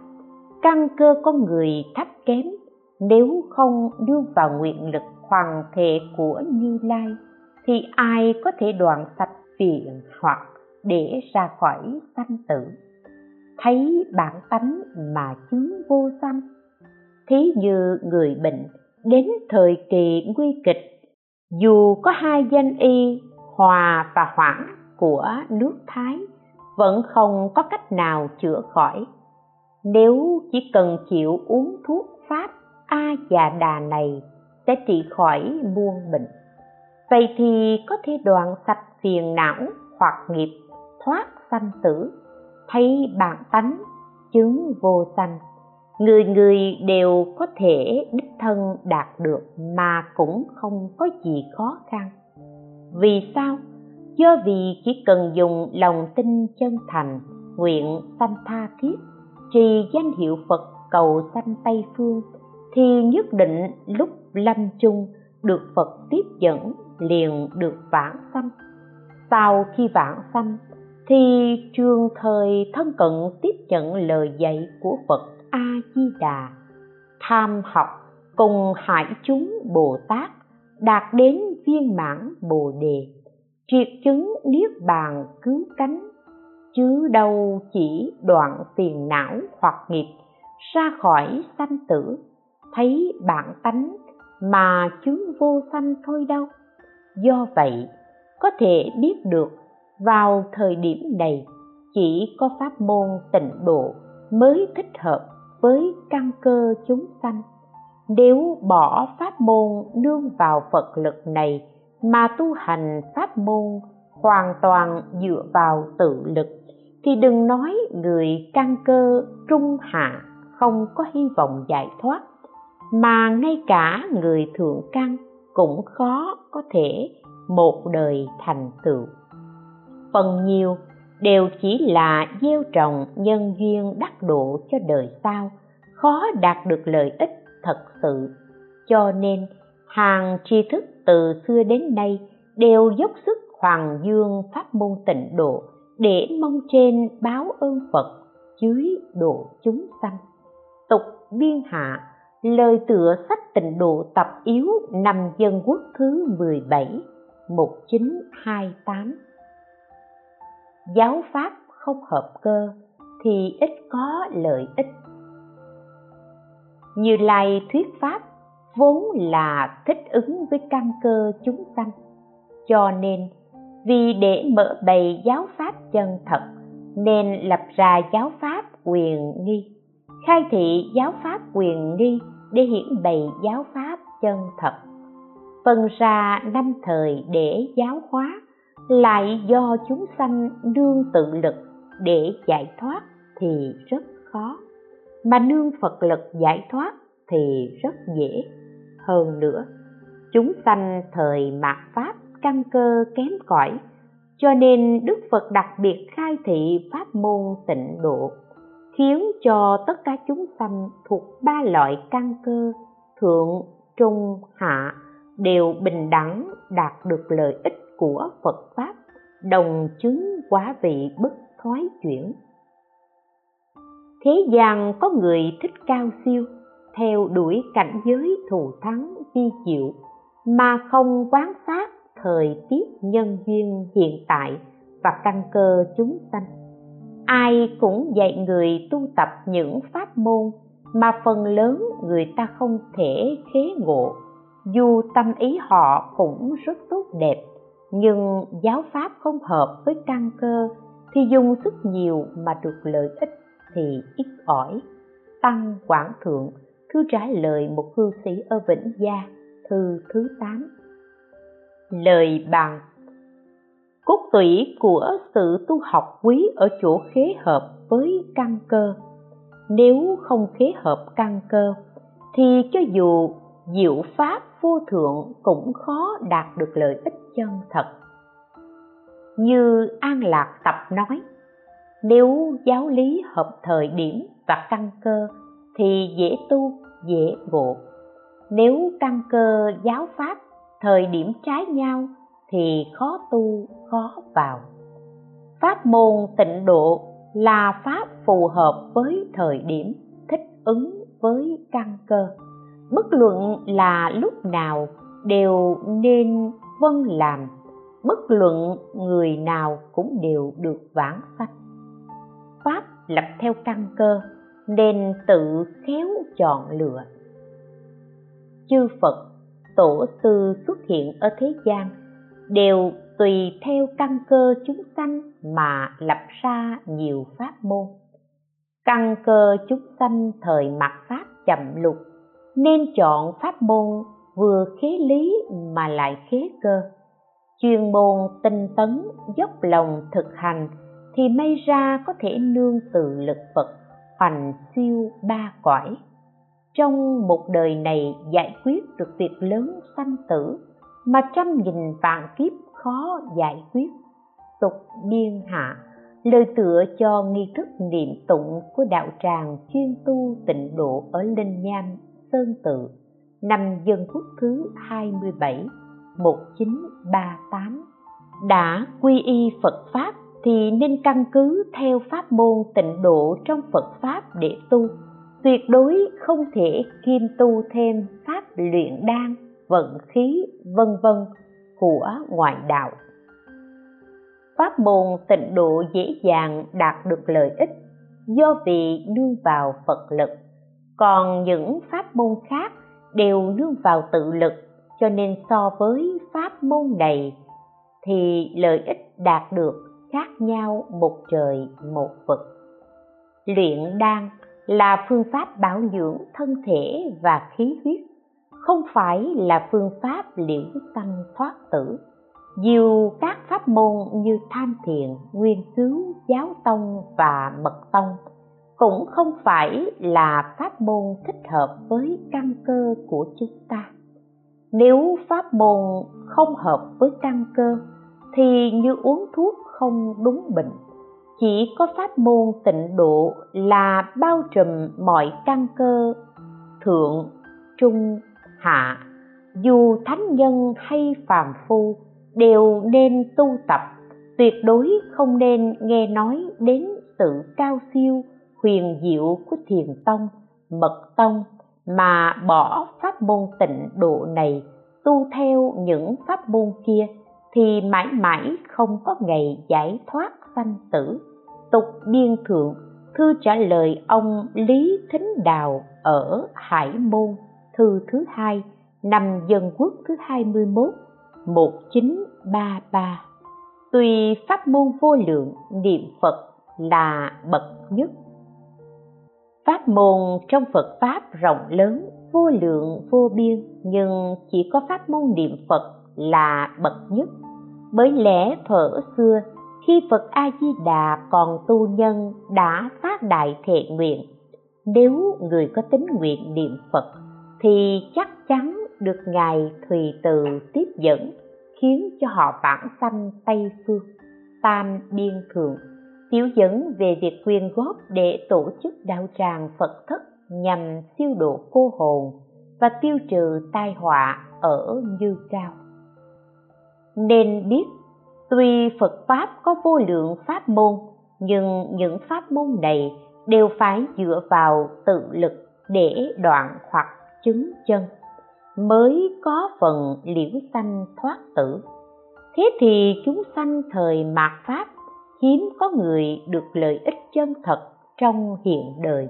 Căn cơ con người thấp kém, nếu không đưa vào nguyện lực hoàng thể của như lai, thì ai có thể đoạn sạch phiền hoặc để ra khỏi sanh tử? Thấy bản tánh mà chứng vô sanh thí như người bệnh, đến thời kỳ nguy kịch, dù có hai danh y hòa và hoãn của nước thái vẫn không có cách nào chữa khỏi. Nếu chỉ cần chịu uống thuốc pháp, a già đà này sẽ trị khỏi muôn bệnh. Vậy thì có thể đoạn sạch phiền não hoặc nghiệp, thoát sanh tử. Thấy bản tánh, chứng vô sanh, người người đều có thể đích thân đạt được mà cũng không có gì khó khăn. Vì sao? Do vì chỉ cần dùng lòng tin chân thành, nguyện sanh tha thiết, trì danh hiệu phật cầu sanh tây phương, thì nhất định lúc lâm chung được phật tiếp dẫn liền được vãng sanh. Sau khi vãng sanh, thì trường thời thân cận tiếp nhận lời dạy của phật a di đà tham học cùng hải chúng bồ tát đạt đến viên mãn bồ đề triệt chứng niết bàn cứu cánh, chứ đâu chỉ đoạn phiền não hoặc nghiệp, ra khỏi sanh tử, thấy bản tánh mà chứng vô sanh thôi đâu. Do vậy, có thể biết được vào thời điểm này, chỉ có pháp môn tịnh độ mới thích hợp với căn cơ chúng sanh. Nếu bỏ pháp môn nương vào phật lực này mà tu hành pháp môn hoàn toàn dựa vào tự lực, thì đừng nói người căn cơ, trung hạ không có hy vọng giải thoát, mà ngay cả người thượng căn cũng khó có thể một đời thành tựu. Phần nhiều đều chỉ là gieo trồng nhân duyên đắc độ cho đời sau, khó đạt được lợi ích thật sự. Cho nên hàng tri thức từ xưa đến nay đều dốc sức hoàng dương pháp môn tịnh độ để mong trên báo ơn phật dưới độ chúng sanh. Tục biên hạ, lời tựa sách tịnh độ tập yếu nằm dân quốc thứ 17 1928 giáo pháp không hợp cơ thì ít có lợi ích. Như lai thuyết pháp vốn là thích ứng với căn cơ chúng sanh. Cho nên, vì để mở bày giáo pháp chân thật, nên lập ra giáo pháp quyền nghi, khai thị giáo pháp quyền nghi để hiển bày giáo pháp chân thật. Phân ra năm thời để giáo hóa, lại do chúng sanh nương tự lực để giải thoát thì rất khó. Mà nương phật lực giải thoát thì rất dễ hơn nữa. Chúng sanh thời mạt pháp căn cơ kém cỏi, cho nên đức phật đặc biệt khai thị pháp môn tịnh độ, khiến cho tất cả chúng sanh thuộc ba loại căn cơ thượng, trung, hạ đều bình đẳng đạt được lợi ích của phật pháp, đồng chứng quả vị bất thoái chuyển. Thế gian có người thích cao siêu theo đuổi cảnh giới thù thắng vi diệu, mà không quán sát thời tiết nhân duyên hiện tại và căn cơ chúng sanh. Ai cũng dạy người tu tập những pháp môn mà phần lớn người ta không thể khế ngộ. Dù tâm ý họ cũng rất tốt đẹp, nhưng giáo pháp không hợp với căn cơ thì dùng sức nhiều mà được lợi ích thì ít ỏi. Tăng quảng thượng thư trả lời một hư sĩ ở vĩnh gia, thư thứ 8 lời bằng, cốt tủy của sự tu học quý ở chỗ khế hợp với căn cơ. Nếu không khế hợp căn cơ, thì cho dù diệu pháp vô thượng cũng khó đạt được lợi ích chân thật. Như an lạc tập nói, nếu giáo lý hợp thời điểm và căn cơ thì dễ tu, dễ ngộ. Nếu căn cơ, giáo pháp, thời điểm trái nhau thì khó tu, khó vào. Pháp môn tịnh độ là pháp phù hợp với thời điểm, thích ứng với căn cơ. Bất luận là lúc nào đều nên vâng làm, bất luận người nào cũng đều được vãng sanh. Pháp lập theo căn cơ nên tự khéo chọn lựa. Chư phật, tổ sư xuất hiện ở thế gian đều tùy theo căn cơ chúng sanh mà lập ra nhiều pháp môn. Căn cơ chúng sanh thời mặt pháp chậm lục, nên chọn pháp môn vừa khế lý mà lại khế cơ. Chuyên môn tinh tấn dốc lòng thực hành thì may ra có thể nương từ lực phật hoành siêu ba cõi trong một đời này giải quyết được việc lớn sanh tử mà trăm nghìn vạn kiếp khó giải quyết tục biên hạ lời tựa cho nghi thức niệm tụng của đạo tràng chuyên tu tịnh độ ở Linh Nham, Sơn Tự, năm dân quốc thứ 27, 1938. Đã quy y Phật Pháp thì nên căn cứ theo pháp môn tịnh độ trong Phật Pháp để tu, tuyệt đối không thể kiêm tu thêm pháp luyện đan, vận khí, vân vân của ngoại đạo. Pháp môn tịnh độ dễ dàng đạt được lợi ích do vì nương vào phật lực. Còn những pháp môn khác đều nương vào tự lực cho nên so với pháp môn này thì lợi ích đạt được khác nhau một trời, một vực. Luyện đan là phương pháp bảo dưỡng thân thể và khí huyết, không phải là phương pháp liễu tâm thoát tử. Nhiều các pháp môn như tham thiền, nguyên cứu giáo tông và mật tông cũng không phải là pháp môn thích hợp với căn cơ của chúng ta. Nếu pháp môn không hợp với căn cơ thì như uống thuốc không đúng bệnh. Chỉ có pháp môn tịnh độ là bao trùm mọi căn cơ, thượng, trung, hạ. Dù thánh nhân hay phàm phu đều nên tu tập, tuyệt đối không nên nghe nói đến sự cao siêu, huyền diệu của thiền tông, mật tông mà bỏ pháp môn tịnh độ này tu theo những pháp môn kia thì mãi mãi không có ngày giải thoát sanh tử. Tục biên thượng thư trả lời ông lý thính đào ở hải môn thư thứ hai năm dân quốc thứ 21 1933 Tuy pháp môn vô lượng niệm Phật là bậc nhất. Pháp môn trong Phật Pháp rộng lớn, vô lượng, vô biên Nhưng chỉ có pháp môn niệm Phật là bậc nhất. Bởi lẽ thuở xưa, khi Phật A-di-đà còn tu nhân đã phát đại thệ nguyện, Nếu người có tính nguyện niệm Phật, thì chắc chắn được ngài thùy từ tiếp dẫn, khiến cho họ vãng sanh tây phương, tam biên thượng tiểu dẫn về việc quyên góp để tổ chức đạo tràng phật thất nhằm siêu độ cô hồn và tiêu trừ tai họa ở như cao nên biết, tuy phật pháp có vô lượng pháp môn, nhưng những pháp môn này đều phải dựa vào tự lực để đoạn hoặc chứng chân, mới có phần liễu sanh thoát tử. Thế thì chúng sanh thời mạt pháp, hiếm có người được lợi ích chân thật trong hiện đời.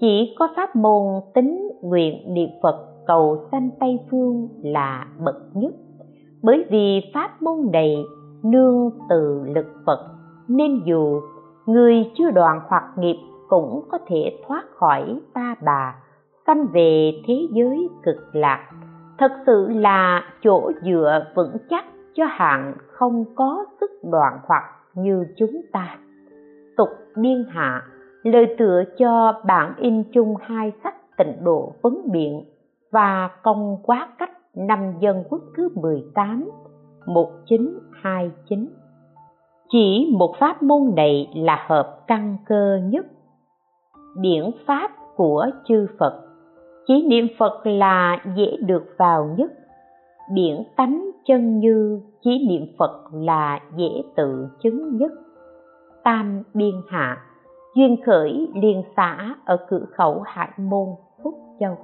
Chỉ có pháp môn tính nguyện niệm phật cầu sanh tây phương là bậc nhất bởi vì pháp môn này nương từ lực phật, nên dù người chưa đoạn hoặc nghiệp cũng có thể thoát khỏi ta bà, sanh về thế giới cực lạc. Thật sự là chỗ dựa vững chắc cho hạng không có sức đoạn hoặc như chúng ta. Tục biên hạ, lời tựa cho bản in chung hai sách tịnh độ vấn biện và công quá cách năm dân quốc thứ 18 1929 chỉ một pháp môn này là hợp căn cơ nhất. Điển pháp của chư Phật. Chỉ niệm Phật là dễ được vào nhất. Điển tánh chân như chỉ niệm Phật là dễ tự chứng nhất. Tam biên hạ, duyên khởi liên xã ở cửa khẩu hải môn, phúc châu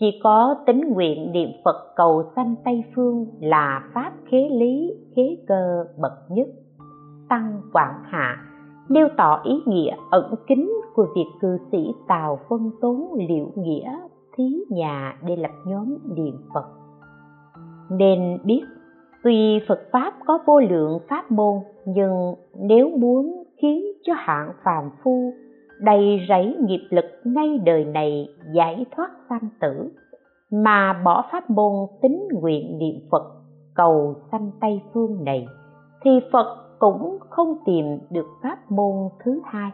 chỉ có tính nguyện niệm phật cầu sanh tây phương là pháp khế lý, khế cơ bậc nhất. Tăng quảng hạ nêu tỏ ý nghĩa ẩn kín của việc cư sĩ tào phân tốn liệu nghĩa, thí nhà để lập nhóm niệm phật. Nên biết, tuy phật pháp có vô lượng pháp môn, nhưng nếu muốn khiến cho hạng phàm phu đầy rẫy nghiệp lực ngay đời này giải thoát sanh tử, mà bỏ pháp môn tính nguyện niệm phật cầu sanh tây phương này, thì phật cũng không tìm được pháp môn thứ hai.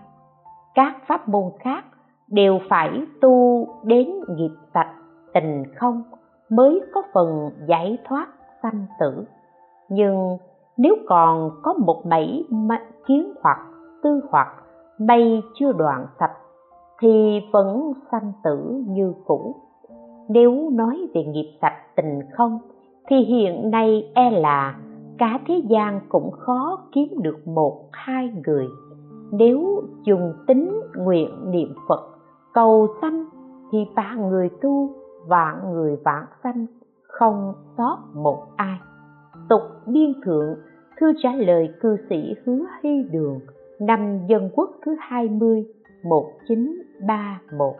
Các pháp môn khác đều phải tu đến nghiệp sạch tình không mới có phần giải thoát sanh tử. Nhưng nếu còn có một mảy kiến hoặc, tư hoặc bay chưa đoạn sạch, thì vẫn sanh tử như cũ. Nếu nói về nghiệp sạch tình không, thì hiện nay e là cả thế gian cũng khó kiếm được một, hai người. Nếu dùng tính nguyện niệm phật, cầu sanh, thì vạn người tu vạn người vạn sanh không sót một ai. Tục biên thượng, thư trả lời cư sĩ hứa hy đường năm dân quốc thứ 20 1931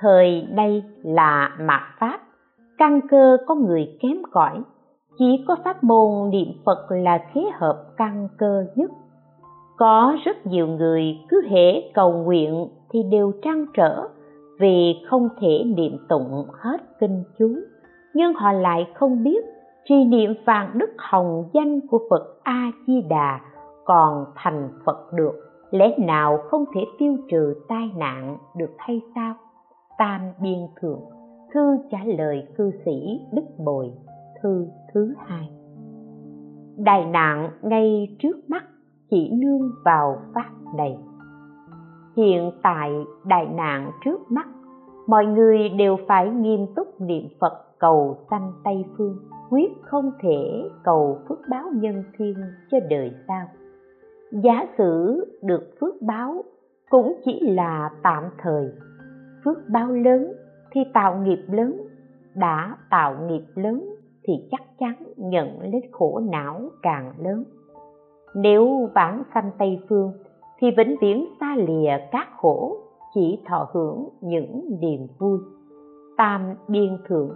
Thời đây là mạt Pháp, căn cơ có người kém cỏi, chỉ có pháp môn niệm Phật là khế hợp căn cơ nhất. Có rất nhiều người cứ hễ cầu nguyện thì đều trăn trở vì không thể niệm tụng hết kinh chú, nhưng họ lại không biết trì niệm vàng đức hồng danh của Phật A Di Đà còn thành Phật được, lẽ nào không thể tiêu trừ tai nạn được hay sao? Tam Biên Thượng, thư trả lời cư sĩ Đức Bồi, thư thứ hai. Đại nạn ngay trước mắt chỉ nương vào pháp này. Hiện tại đại nạn trước mắt, mọi người đều phải nghiêm túc niệm Phật cầu sanh Tây Phương, quyết không thể cầu phước báo nhân thiên cho đời sau giả sử được phước báo cũng chỉ là tạm thời. Phước báo lớn thì tạo nghiệp lớn, đã tạo nghiệp lớn thì chắc chắn nhận lấy khổ não càng lớn. Nếu vãng sanh tây phương thì vĩnh viễn xa lìa các khổ, chỉ thọ hưởng những niềm vui. Tam biên thượng,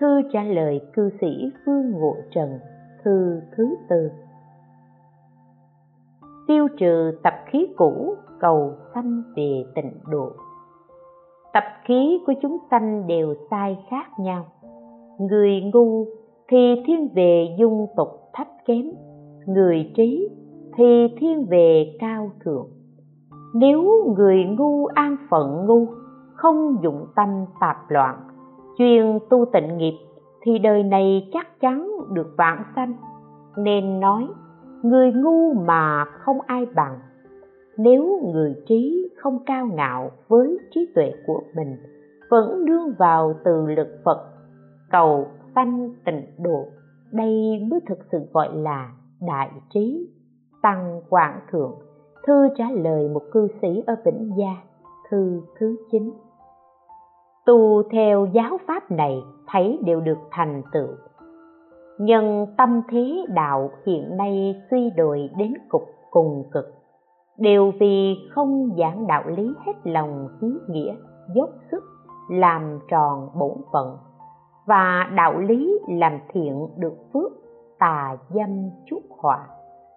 thư trả lời cư sĩ phương ngộ trần, thư thứ tư tiêu trừ tập khí cũ, cầu sanh về tịnh độ. Tập khí của chúng sanh đều sai khác nhau. Người ngu thì thiên về dung tục thấp kém, người trí thì thiên về cao thượng. Nếu người ngu an phận ngu, không dụng tâm tạp loạn, chuyên tu tịnh nghiệp, thì đời này chắc chắn được vãng sanh, nên nói người ngu mà không ai bằng. Nếu người trí không cao ngạo với trí tuệ của mình, vẫn đương vào từ lực phật, cầu sanh tịnh độ. Đây mới thực sự gọi là đại trí. Tăng quảng thượng, thư trả lời một cư sĩ ở vĩnh gia, thư thứ chín. Tu theo giáo pháp này thấy đều được thành tựu nhân tâm thế đạo hiện nay suy đồi đến cục cùng cực. Đều vì không giảng đạo lý hết lòng ý nghĩa, dốc sức làm tròn bổn phận. Và đạo lý làm thiện được phước, tà dâm chuốc họa.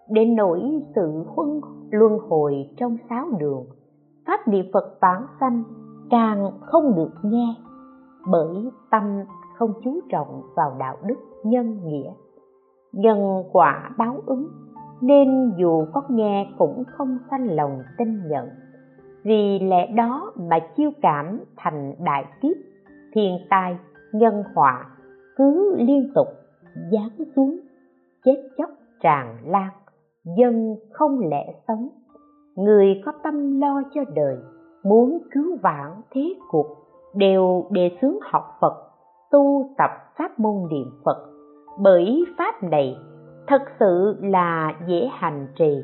Đến nỗi sự huân luân hồi trong sáu đường, pháp niệm phật vãng sanh càng không được nghe, bởi tâm không chú trọng vào đạo đức nhân nghĩa. Nhân quả báo ứng, nên dù có nghe cũng không sanh lòng tin nhận. Vì lẽ đó mà chiêu cảm thành đại kiếp, thiên tai, nhân họa cứ liên tục giáng xuống, chết chóc tràn lan, dân không lẽ sống. Người có tâm lo cho đời, muốn cứu vãn thế cuộc, đều đề xướng học phật, tu tập pháp môn niệm phật bởi pháp này, thật sự là dễ hành trì,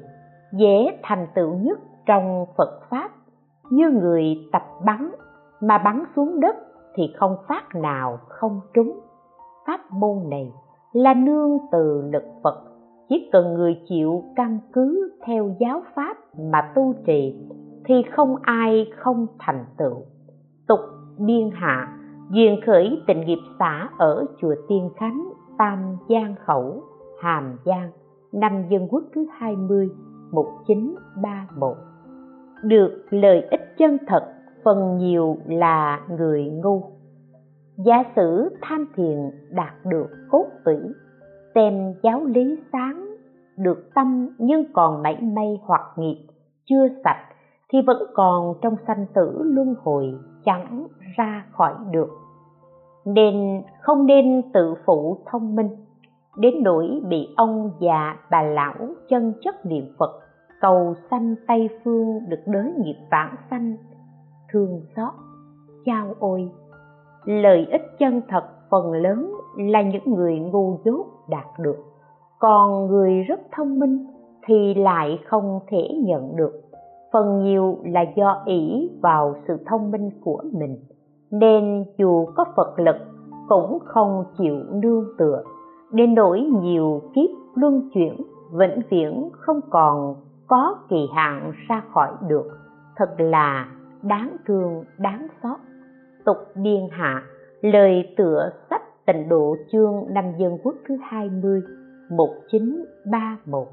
dễ thành tựu nhất trong phật pháp. Như người tập bắn mà bắn xuống đất thì không phát nào không trúng. Pháp môn này là nương từ lực phật, chỉ cần người chịu căn cứ theo giáo pháp mà tu trì thì không ai không thành tựu. Tục biên hạ duyên khởi tịnh nghiệp xã ở chùa tiên khánh tam giang khẩu, hàm giang, năm dân quốc thứ 20 1931 được lợi ích chân thật, phần nhiều là người ngu. Giả sử tham thiền đạt được cốt tủy, xem giáo lý sáng, được tâm nhưng còn mảy may hoặc nghiệp, chưa sạch, thì vẫn còn trong sanh tử luân hồi chẳng ra khỏi được nên không nên tự phụ thông minh. Đến nỗi bị ông già bà lão chân chất niệm phật, cầu sanh tây phương được đới nghiệp vãng sanh, thương xót, chao ôi. Lợi ích chân thật phần lớn là những người ngu dốt đạt được. Còn người rất thông minh thì lại không thể nhận được. Phần nhiều là do ỷ vào sự thông minh của mình nên dù có phật lực cũng không chịu nương tựa. Đến nỗi nhiều kiếp luân chuyển, vĩnh viễn không còn có kỳ hạn ra khỏi được. Thật là đáng thương, đáng xót. Tục biên hạ, lời tựa sách tịnh độ chương năm dân quốc thứ 20 1931